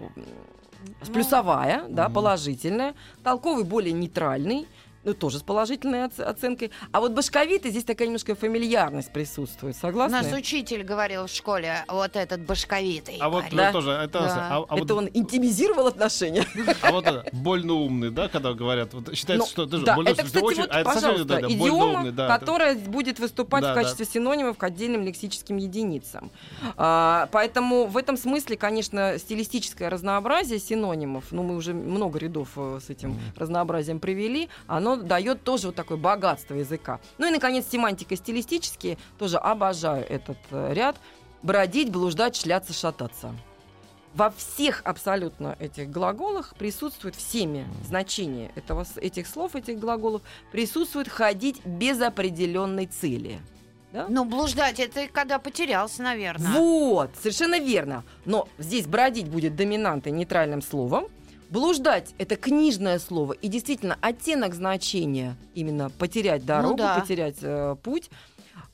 [SPEAKER 2] плюсовая, да, положительная, толковый более нейтральный, ну, тоже с положительной оц- оценкой. А вот башковитый, здесь такая немножко фамильярность присутствует,
[SPEAKER 1] У
[SPEAKER 2] согласны?
[SPEAKER 1] нас учитель говорил в школе, вот этот башковитый.
[SPEAKER 3] А вот.
[SPEAKER 2] Да.
[SPEAKER 3] э, тоже, это,
[SPEAKER 1] Да.
[SPEAKER 3] а, а вот,
[SPEAKER 2] Это он интимизировал отношения.
[SPEAKER 3] а вот это, больно умный, да, когда говорят, вот считается,
[SPEAKER 2] Ну,
[SPEAKER 3] что ты же
[SPEAKER 2] да,
[SPEAKER 3] больно
[SPEAKER 2] это,
[SPEAKER 3] умный,
[SPEAKER 2] кстати,
[SPEAKER 3] очень-
[SPEAKER 2] вот,
[SPEAKER 3] а это совсем,
[SPEAKER 2] пожалуйста,
[SPEAKER 3] да, да,
[SPEAKER 2] идиома,
[SPEAKER 3] умный, да, это-
[SPEAKER 2] которая будет выступать
[SPEAKER 3] Да,
[SPEAKER 2] в
[SPEAKER 3] да.
[SPEAKER 2] качестве синонимов к отдельным лексическим единицам. А, поэтому в этом смысле, конечно, стилистическое разнообразие синонимов, ну, мы уже много рядов э, с этим разнообразием привели, оно дает тоже вот такое богатство языка. Ну и, наконец, семантика стилистические, тоже обожаю этот э, ряд. Бродить, блуждать, шляться, шататься. Во всех абсолютно этих глаголах присутствует всеми значения этого, этих слов, этих глаголов, присутствует ходить без определенной цели. Да?
[SPEAKER 1] Ну, блуждать, это когда потерялся, наверное.
[SPEAKER 2] Вот, совершенно верно. Но здесь бродить будет доминантой нейтральным словом. Блуждать это книжное слово и действительно оттенок значения именно потерять дорогу,
[SPEAKER 1] да.
[SPEAKER 2] потерять э, путь.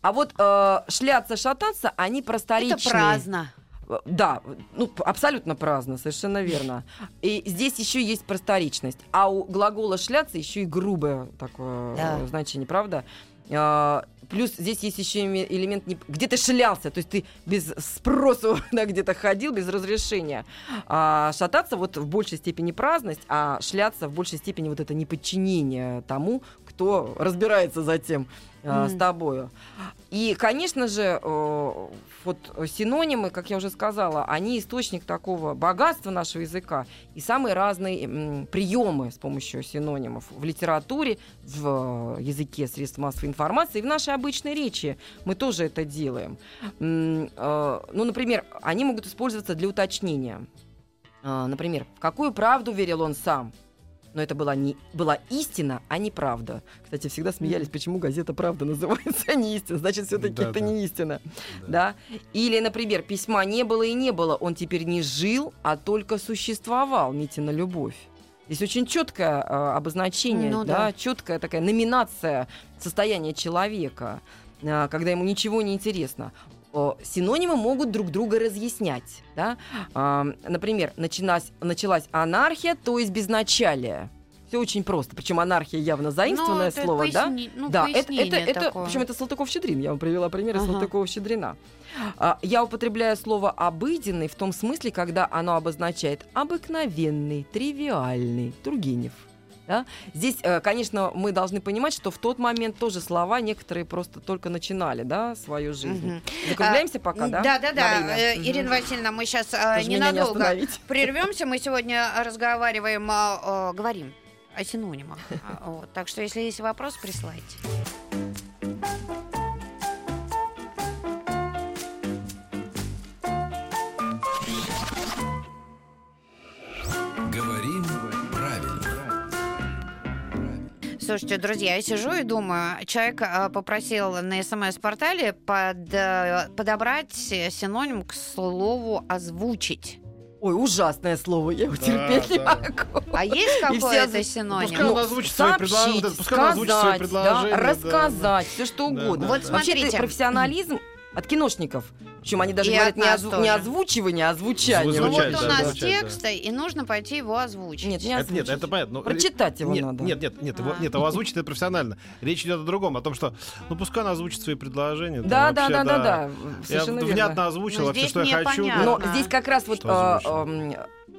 [SPEAKER 2] А вот э, шляться, шататься, они просторечные.
[SPEAKER 1] Это праздно.
[SPEAKER 2] Э, Да, ну, абсолютно праздно, совершенно верно. И здесь еще есть просторечность. А у глагола шляться еще и грубое такое
[SPEAKER 1] Да.
[SPEAKER 2] э, значение, правда? Плюс здесь есть еще элемент где ты шлялся, то есть ты без спросу да, где-то ходил, без разрешения. А шататься вот в большей степени праздность, а шляться в большей степени вот это неподчинение тому, кто разбирается за тем а, с тобою. И, конечно же, э, вот синонимы, как я уже сказала, они источник такого богатства нашего языка и самые разные приемы с помощью синонимов в литературе, в э, языке средств массовой информации и в нашей обычной речи. Мы тоже это делаем. Э, Ну, например, они могут использоваться для уточнения. Например, в какую правду верил он сам? Но это была, не, была истина, а не правда. Кстати, всегда смеялись, почему газета «Правда» называется, а не истина. Значит, все-таки
[SPEAKER 3] Да,
[SPEAKER 2] это
[SPEAKER 3] да.
[SPEAKER 2] не истина. Да. Или, например, письма не было и не было. Он теперь не жил, а только существовал. Митина любовь. Здесь очень четкое э, обозначение,
[SPEAKER 1] Ну
[SPEAKER 2] да,
[SPEAKER 1] да.
[SPEAKER 2] четкая такая номинация состояния человека, э, когда ему ничего не интересно. О, Синонимы могут друг друга разъяснять. Да? А, например, началась, началась анархия, то есть безначалие. Все очень просто. Причем анархия явно заимствованное
[SPEAKER 1] Ну,
[SPEAKER 2] слово, да?
[SPEAKER 1] поясни- Ну,
[SPEAKER 2] да, это, это, это,
[SPEAKER 1] такое.
[SPEAKER 2] причем это Салтыков-Щедрин. Я вам привела пример из
[SPEAKER 1] Ага.
[SPEAKER 2] Салтыкова-Щедрина. А, Я употребляю слово «обыденный» в том смысле, когда оно обозначает обыкновенный, тривиальный, Тургенев. Да? Здесь, э, конечно, мы должны понимать, что в тот момент тоже слова некоторые просто только начинали да, свою жизнь.
[SPEAKER 1] Мгм.
[SPEAKER 2] Закругляемся пока, да?
[SPEAKER 1] Да, да, да. Э,
[SPEAKER 2] Мгм.
[SPEAKER 1] Ирина Васильевна, мы сейчас
[SPEAKER 2] Тоже не
[SPEAKER 1] ненадолго прервемся. Мы сегодня разговариваем, а, а, говорим о синонимах. А, вот. Так что, если есть вопрос, присылайте. Слушайте, друзья, я сижу и думаю, человек а, попросил на СМС-портале под, э, подобрать синоним к слову «озвучить».
[SPEAKER 2] Ой, ужасное слово, я его терпеть не
[SPEAKER 3] да.
[SPEAKER 2] могу.
[SPEAKER 1] А есть
[SPEAKER 2] все озвучивают.
[SPEAKER 1] синоним?
[SPEAKER 3] Пускай он озвучит свои
[SPEAKER 2] сообщить,
[SPEAKER 3] предложения, пускай он озвучит свои
[SPEAKER 2] сказать,
[SPEAKER 3] предложения,
[SPEAKER 2] да,
[SPEAKER 3] да,
[SPEAKER 2] рассказать, все что
[SPEAKER 3] Да,
[SPEAKER 2] угодно.
[SPEAKER 3] да,
[SPEAKER 1] Вот
[SPEAKER 3] да.
[SPEAKER 2] Вообще,
[SPEAKER 1] смотрите.
[SPEAKER 2] это профессионализм от киношников. Причем они даже
[SPEAKER 1] И
[SPEAKER 2] говорят не, озв- не озвучивание, а звучание.
[SPEAKER 1] Ну вот у
[SPEAKER 3] да,
[SPEAKER 1] нас
[SPEAKER 3] да.
[SPEAKER 1] текст, и нужно пойти его озвучить.
[SPEAKER 2] Нет, не
[SPEAKER 3] Это,
[SPEAKER 2] озвучить.
[SPEAKER 3] нет, это понятно. но-
[SPEAKER 2] Прочитать его
[SPEAKER 3] нет,
[SPEAKER 2] надо.
[SPEAKER 3] Нет, нет, нет, его,
[SPEAKER 1] А.
[SPEAKER 3] нет, его озвучить это профессионально. Речь идет о другом, о том, что, ну, пускай он озвучит свои предложения.
[SPEAKER 2] Да, да,
[SPEAKER 3] вообще,
[SPEAKER 2] да, да, да,
[SPEAKER 3] Я
[SPEAKER 2] совершенно верно.
[SPEAKER 3] внятно озвучил
[SPEAKER 1] Но
[SPEAKER 3] вообще, что я хочу.
[SPEAKER 2] Но
[SPEAKER 1] Да.
[SPEAKER 2] здесь как раз вот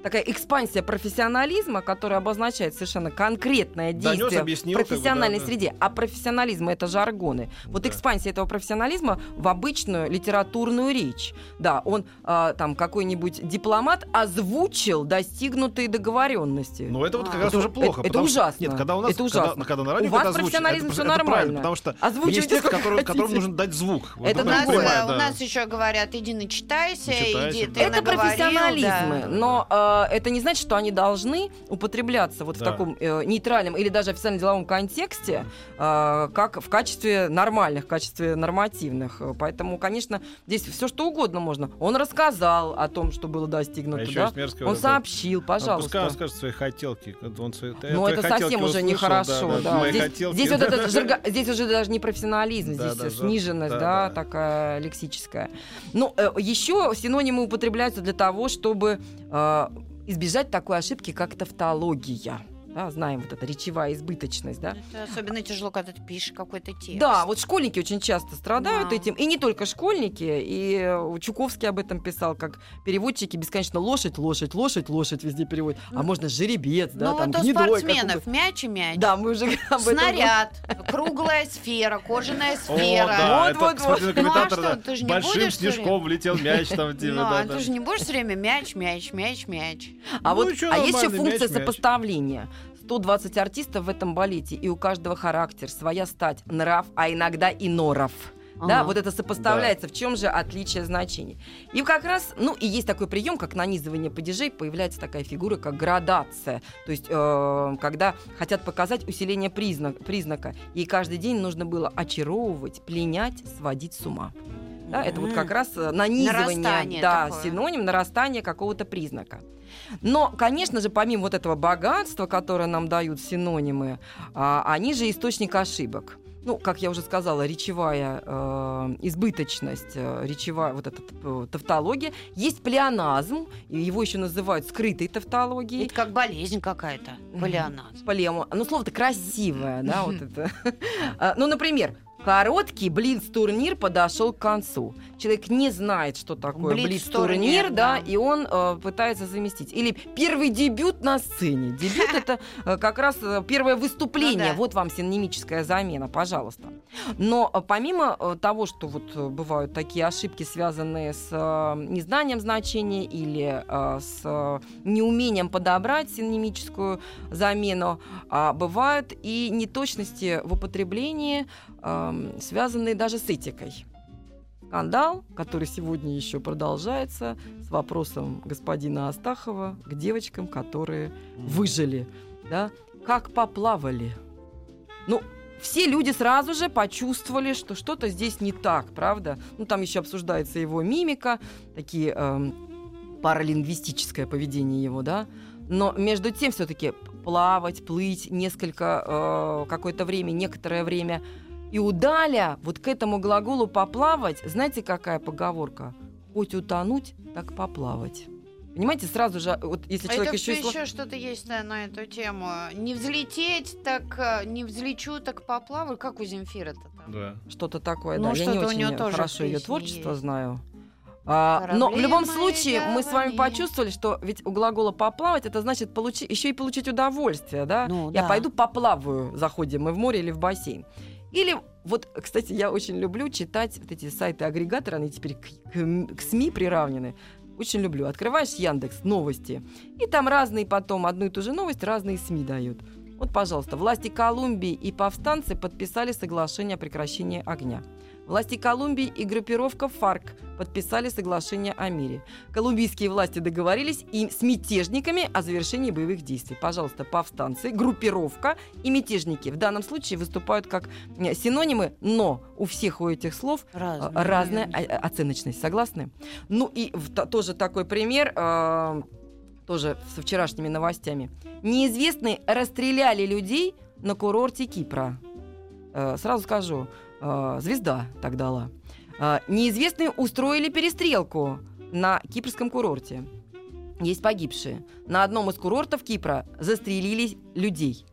[SPEAKER 2] А, такая экспансия профессионализма, которая обозначает совершенно конкретное действие
[SPEAKER 3] объяснил,
[SPEAKER 2] в
[SPEAKER 3] как бы,
[SPEAKER 2] профессиональной
[SPEAKER 3] да, да.
[SPEAKER 2] среде. А профессионализм это жаргоны. Вот
[SPEAKER 3] Да.
[SPEAKER 2] экспансия этого профессионализма в обычную литературную речь. Да, он а, там какой-нибудь дипломат озвучил достигнутые договоренности.
[SPEAKER 3] Ну, это вот как
[SPEAKER 1] А.
[SPEAKER 3] раз
[SPEAKER 2] Это-
[SPEAKER 3] уже плохо.
[SPEAKER 2] это
[SPEAKER 3] потому что-
[SPEAKER 2] ужасно.
[SPEAKER 3] Нет, когда у нас,
[SPEAKER 2] Это
[SPEAKER 3] когда-
[SPEAKER 2] ужасно.
[SPEAKER 3] Когда, на радио
[SPEAKER 2] У вас
[SPEAKER 3] это
[SPEAKER 2] профессионализм
[SPEAKER 3] это,
[SPEAKER 2] всё
[SPEAKER 3] это
[SPEAKER 2] нормально.
[SPEAKER 3] потому что
[SPEAKER 2] Озвучивайте,
[SPEAKER 3] есть текст, который- которому нужно дать звук. Вот
[SPEAKER 2] Это
[SPEAKER 1] У нас,
[SPEAKER 3] да.
[SPEAKER 1] у нас еще говорят, иди начитайся,
[SPEAKER 3] Начитайся,
[SPEAKER 1] иди,
[SPEAKER 3] да.
[SPEAKER 1] ты
[SPEAKER 2] Это
[SPEAKER 1] наговорил,
[SPEAKER 2] профессионализмы,
[SPEAKER 1] да.
[SPEAKER 2] но э, это не значит, что они должны употребляться вот в
[SPEAKER 3] Да.
[SPEAKER 2] таком э, нейтральном или даже официально-деловом контексте, э, как в качестве нормальных, в качестве нормативных. Э, Поэтому, конечно, здесь все что угодно можно. Он рассказал о том, что было достигнуто,
[SPEAKER 3] А
[SPEAKER 2] да?
[SPEAKER 3] мерзкое
[SPEAKER 2] Он сообщил,
[SPEAKER 3] Ну, Пускай он
[SPEAKER 2] пожалуйста.
[SPEAKER 3] скажет свои хотелки. Он свои,
[SPEAKER 2] Но это совсем уже нехорошо, да.
[SPEAKER 3] Мои
[SPEAKER 2] Здесь,
[SPEAKER 3] хотелки,
[SPEAKER 2] здесь вот
[SPEAKER 3] да.
[SPEAKER 2] этот жарго- здесь уже даже не профессионализм,
[SPEAKER 3] Да,
[SPEAKER 2] здесь
[SPEAKER 3] да,
[SPEAKER 2] сниженность,
[SPEAKER 3] да,
[SPEAKER 2] да,
[SPEAKER 3] да.
[SPEAKER 2] такая лексическая. Ну, еще синонимы употребляются для того, чтобы э, избежать такой ошибки, как тавтология. Да, знаем вот эта речевая избыточность, да?
[SPEAKER 1] Это особенно тяжело, когда ты пишешь какой-то текст.
[SPEAKER 2] Да, вот школьники очень часто страдают
[SPEAKER 1] Да.
[SPEAKER 2] этим. И не только школьники. И э, Чуковский об этом писал, как переводчики бесконечно лошадь, лошадь, лошадь, лошадь везде переводят. А
[SPEAKER 1] Ну,
[SPEAKER 2] можно жеребец, да,
[SPEAKER 1] ну
[SPEAKER 2] там
[SPEAKER 1] вот у
[SPEAKER 2] гнедой
[SPEAKER 1] спортсменов мяч и мяч.
[SPEAKER 2] Да, мы уже об этом
[SPEAKER 1] Снаряд, круглая сфера, кожаная
[SPEAKER 3] О,
[SPEAKER 1] сфера.
[SPEAKER 3] да,
[SPEAKER 2] Вот,
[SPEAKER 3] это
[SPEAKER 2] вот,
[SPEAKER 1] вот. Ну, а что, ты же не
[SPEAKER 3] Большим
[SPEAKER 1] будешь
[SPEAKER 3] снежком влетел мяч там, типа,
[SPEAKER 1] Ну, а
[SPEAKER 3] да, да.
[SPEAKER 1] ты же не будешь все время мяч, мяч, мяч, мяч.
[SPEAKER 2] А
[SPEAKER 3] Ну
[SPEAKER 2] вот а есть еще функция
[SPEAKER 3] мяч, мяч.
[SPEAKER 2] Сопоставления. 120 артистов в этом балете, и у каждого характер, своя стать, нрав, а иногда и норов. Да,
[SPEAKER 1] Ага.
[SPEAKER 2] вот это сопоставляется. В чем же отличие значений? И как раз, ну, и есть такой прием, как нанизывание падежей, появляется такая фигура, как градация. То есть, э, когда хотят показать усиление признак, признака, и каждый день нужно было очаровывать, пленять, сводить с ума. Да, это вот как раз э, нанизывание,
[SPEAKER 1] Нарастание
[SPEAKER 2] да,
[SPEAKER 1] такое.
[SPEAKER 2] синоним нарастания какого-то признака. Но, конечно же, помимо вот этого богатства, которое нам дают синонимы, а, они же источник ошибок. Ну, как я уже сказала, речевая э, избыточность, э, речевая вот эта э, тавтология. Есть плеоназм, его еще называют скрытой тавтологией.
[SPEAKER 1] Это как болезнь какая-то, полианаз.
[SPEAKER 2] Полему. Ну, слово-то красивое, да, вот это. А, Ну, например, Короткий блиц-турнир подошел к концу. Человек не знает, что такое
[SPEAKER 1] Блиц-турнир,
[SPEAKER 2] да,
[SPEAKER 1] да.
[SPEAKER 2] и он э, пытается заместить. Или первый дебют на сцене. Дебют это э, как раз э, первое выступление.
[SPEAKER 1] Ну да.
[SPEAKER 2] Вот вам синонимическая замена, пожалуйста. Но э, помимо э, того, что вот э, бывают такие ошибки, связанные с э, незнанием значения или э, с э, неумением подобрать синонимическую замену, а бывают и неточности в употреблении, связанные даже с этикой. Скандал, который сегодня еще продолжается, с вопросом господина Астахова к девочкам, которые выжили. Да? Как поплавали. Ну, все люди сразу же почувствовали, что что-то здесь не так, правда? Ну, там еще обсуждается его мимика, такие эм, паралингвистическое поведение его, да? Но между тем все-таки плавать, плыть несколько, э, какое-то время, некоторое время. И удаля вот к этому глаголу поплавать, знаете, какая поговорка? Хоть утонуть, так поплавать. Понимаете, сразу же, вот если
[SPEAKER 1] А
[SPEAKER 2] человек
[SPEAKER 1] это
[SPEAKER 2] еще и сло-
[SPEAKER 1] еще что-то есть на эту тему. Не взлететь, так не взлечу, так поплаваю. Как у Земфира-то там?
[SPEAKER 3] Да.
[SPEAKER 2] что-то такое,
[SPEAKER 1] Ну,
[SPEAKER 2] да. Я не
[SPEAKER 1] что-то у
[SPEAKER 2] очень
[SPEAKER 1] тоже
[SPEAKER 2] хорошо ее творчество
[SPEAKER 1] есть.
[SPEAKER 2] знаю. А, но в любом случае мы с вами почувствовали, что ведь у глагола поплавать это значит получи, еще и получить удовольствие, да?
[SPEAKER 1] Ну,
[SPEAKER 2] я
[SPEAKER 1] да.
[SPEAKER 2] пойду поплаваю, заходим мы в море или в бассейн. Или вот, кстати, я очень люблю читать вот эти сайты-агрегаторы, они теперь к, к- к СМИ приравнены. Очень люблю. Открываешь Яндекс, новости, и там разные потом одну и ту же новость разные СМИ дают. Вот, пожалуйста, власти Колумбии и повстанцы подписали соглашение о прекращении огня. Власти Колумбии и группировка ФАРК подписали соглашение о мире. Колумбийские власти договорились и с мятежниками о завершении боевых действий. Пожалуйста, повстанцы, группировка и мятежники в данном случае выступают как э, синонимы, но у всех у этих слов э,
[SPEAKER 1] Разные,
[SPEAKER 2] разная о- оценочность. Согласны? Ну и в- то- тоже такой пример, э, тоже со вчерашними новостями. Неизвестные расстреляли людей на курорте Кипра. Э, сразу скажу, э, звезда так дала. Э, неизвестные устроили перестрелку на кипрском курорте. Есть погибшие. На одном из курортов Кипра застрелили людей.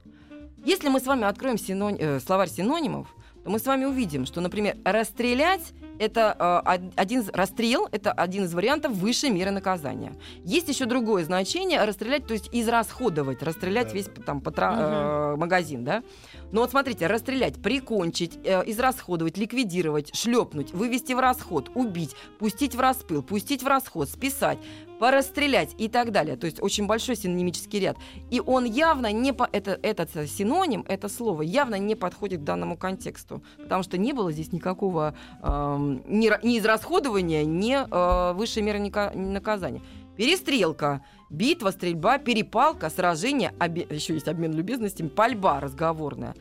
[SPEAKER 2] Если мы с вами откроем синон- э, словарь синонимов, то мы с вами увидим, что, например, расстрелять это э, од- один из, расстрел это один из вариантов высшей меры наказания. Есть еще другое значение расстрелять, то есть израсходовать, расстрелять
[SPEAKER 3] Да,
[SPEAKER 2] весь там потра- э, магазин, да. Но вот смотрите, расстрелять, прикончить, э, израсходовать, ликвидировать, шлепнуть, вывести в расход, убить, пустить в распыл, пустить в расход, списать, порасстрелять и так далее. То есть очень большой синонимический ряд. И он явно не по это, этот э, синоним, это слово явно не подходит к данному контексту, потому что не было здесь никакого эм, ни, ни израсходования, ни э, высшей меры наказания. Перестрелка, битва, стрельба, перепалка, сражение, обе- еще есть обмен любезностями, пальба разговорная.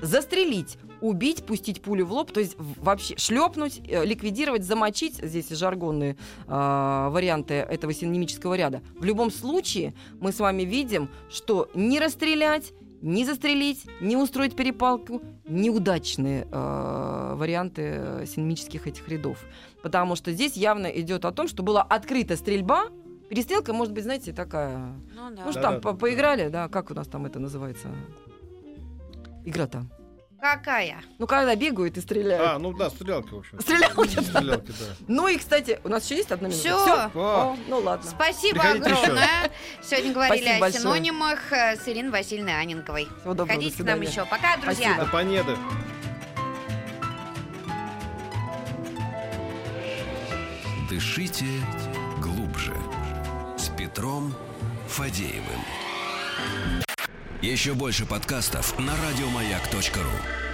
[SPEAKER 2] Застрелить, убить, пустить пулю в лоб, то есть вообще шлепнуть, э, ликвидировать, замочить, здесь жаргонные э, варианты этого синонимического ряда. В любом случае мы с вами видим, что не расстрелять, не застрелить, не устроить перепалку, неудачные э, варианты синонимических этих рядов. Потому что здесь явно идет о том, что была открыта стрельба, перестрелка, может быть, знаете, такая...
[SPEAKER 1] Ну да.
[SPEAKER 2] Ну, что
[SPEAKER 3] Да,
[SPEAKER 2] там,
[SPEAKER 3] да,
[SPEAKER 2] по-
[SPEAKER 3] да.
[SPEAKER 2] поиграли, да, как у нас там это называется? Игра-то.
[SPEAKER 1] Какая?
[SPEAKER 2] Ну, когда бегают и стреляют.
[SPEAKER 3] А, ну да, стрелялки, в общем.
[SPEAKER 2] Стрелялки,
[SPEAKER 3] Стрелялки, да.
[SPEAKER 2] Ну и, кстати, у нас еще есть одна минута?
[SPEAKER 1] Всё.
[SPEAKER 2] Всё?
[SPEAKER 3] О,
[SPEAKER 2] ну ладно.
[SPEAKER 1] Спасибо
[SPEAKER 3] Приходите еще.
[SPEAKER 1] огромное. Сегодня говорили
[SPEAKER 2] Спасибо
[SPEAKER 1] о
[SPEAKER 2] большое.
[SPEAKER 1] синонимах э, с Ириной Васильевной Анинковой.
[SPEAKER 2] Всего доброго, до
[SPEAKER 1] Ходите к нам еще. Пока, друзья.
[SPEAKER 2] Спасибо.
[SPEAKER 3] до понеды.
[SPEAKER 4] Дышите глубже. Петром Фадеевым. Еще больше подкастов на радиомаяк.ру.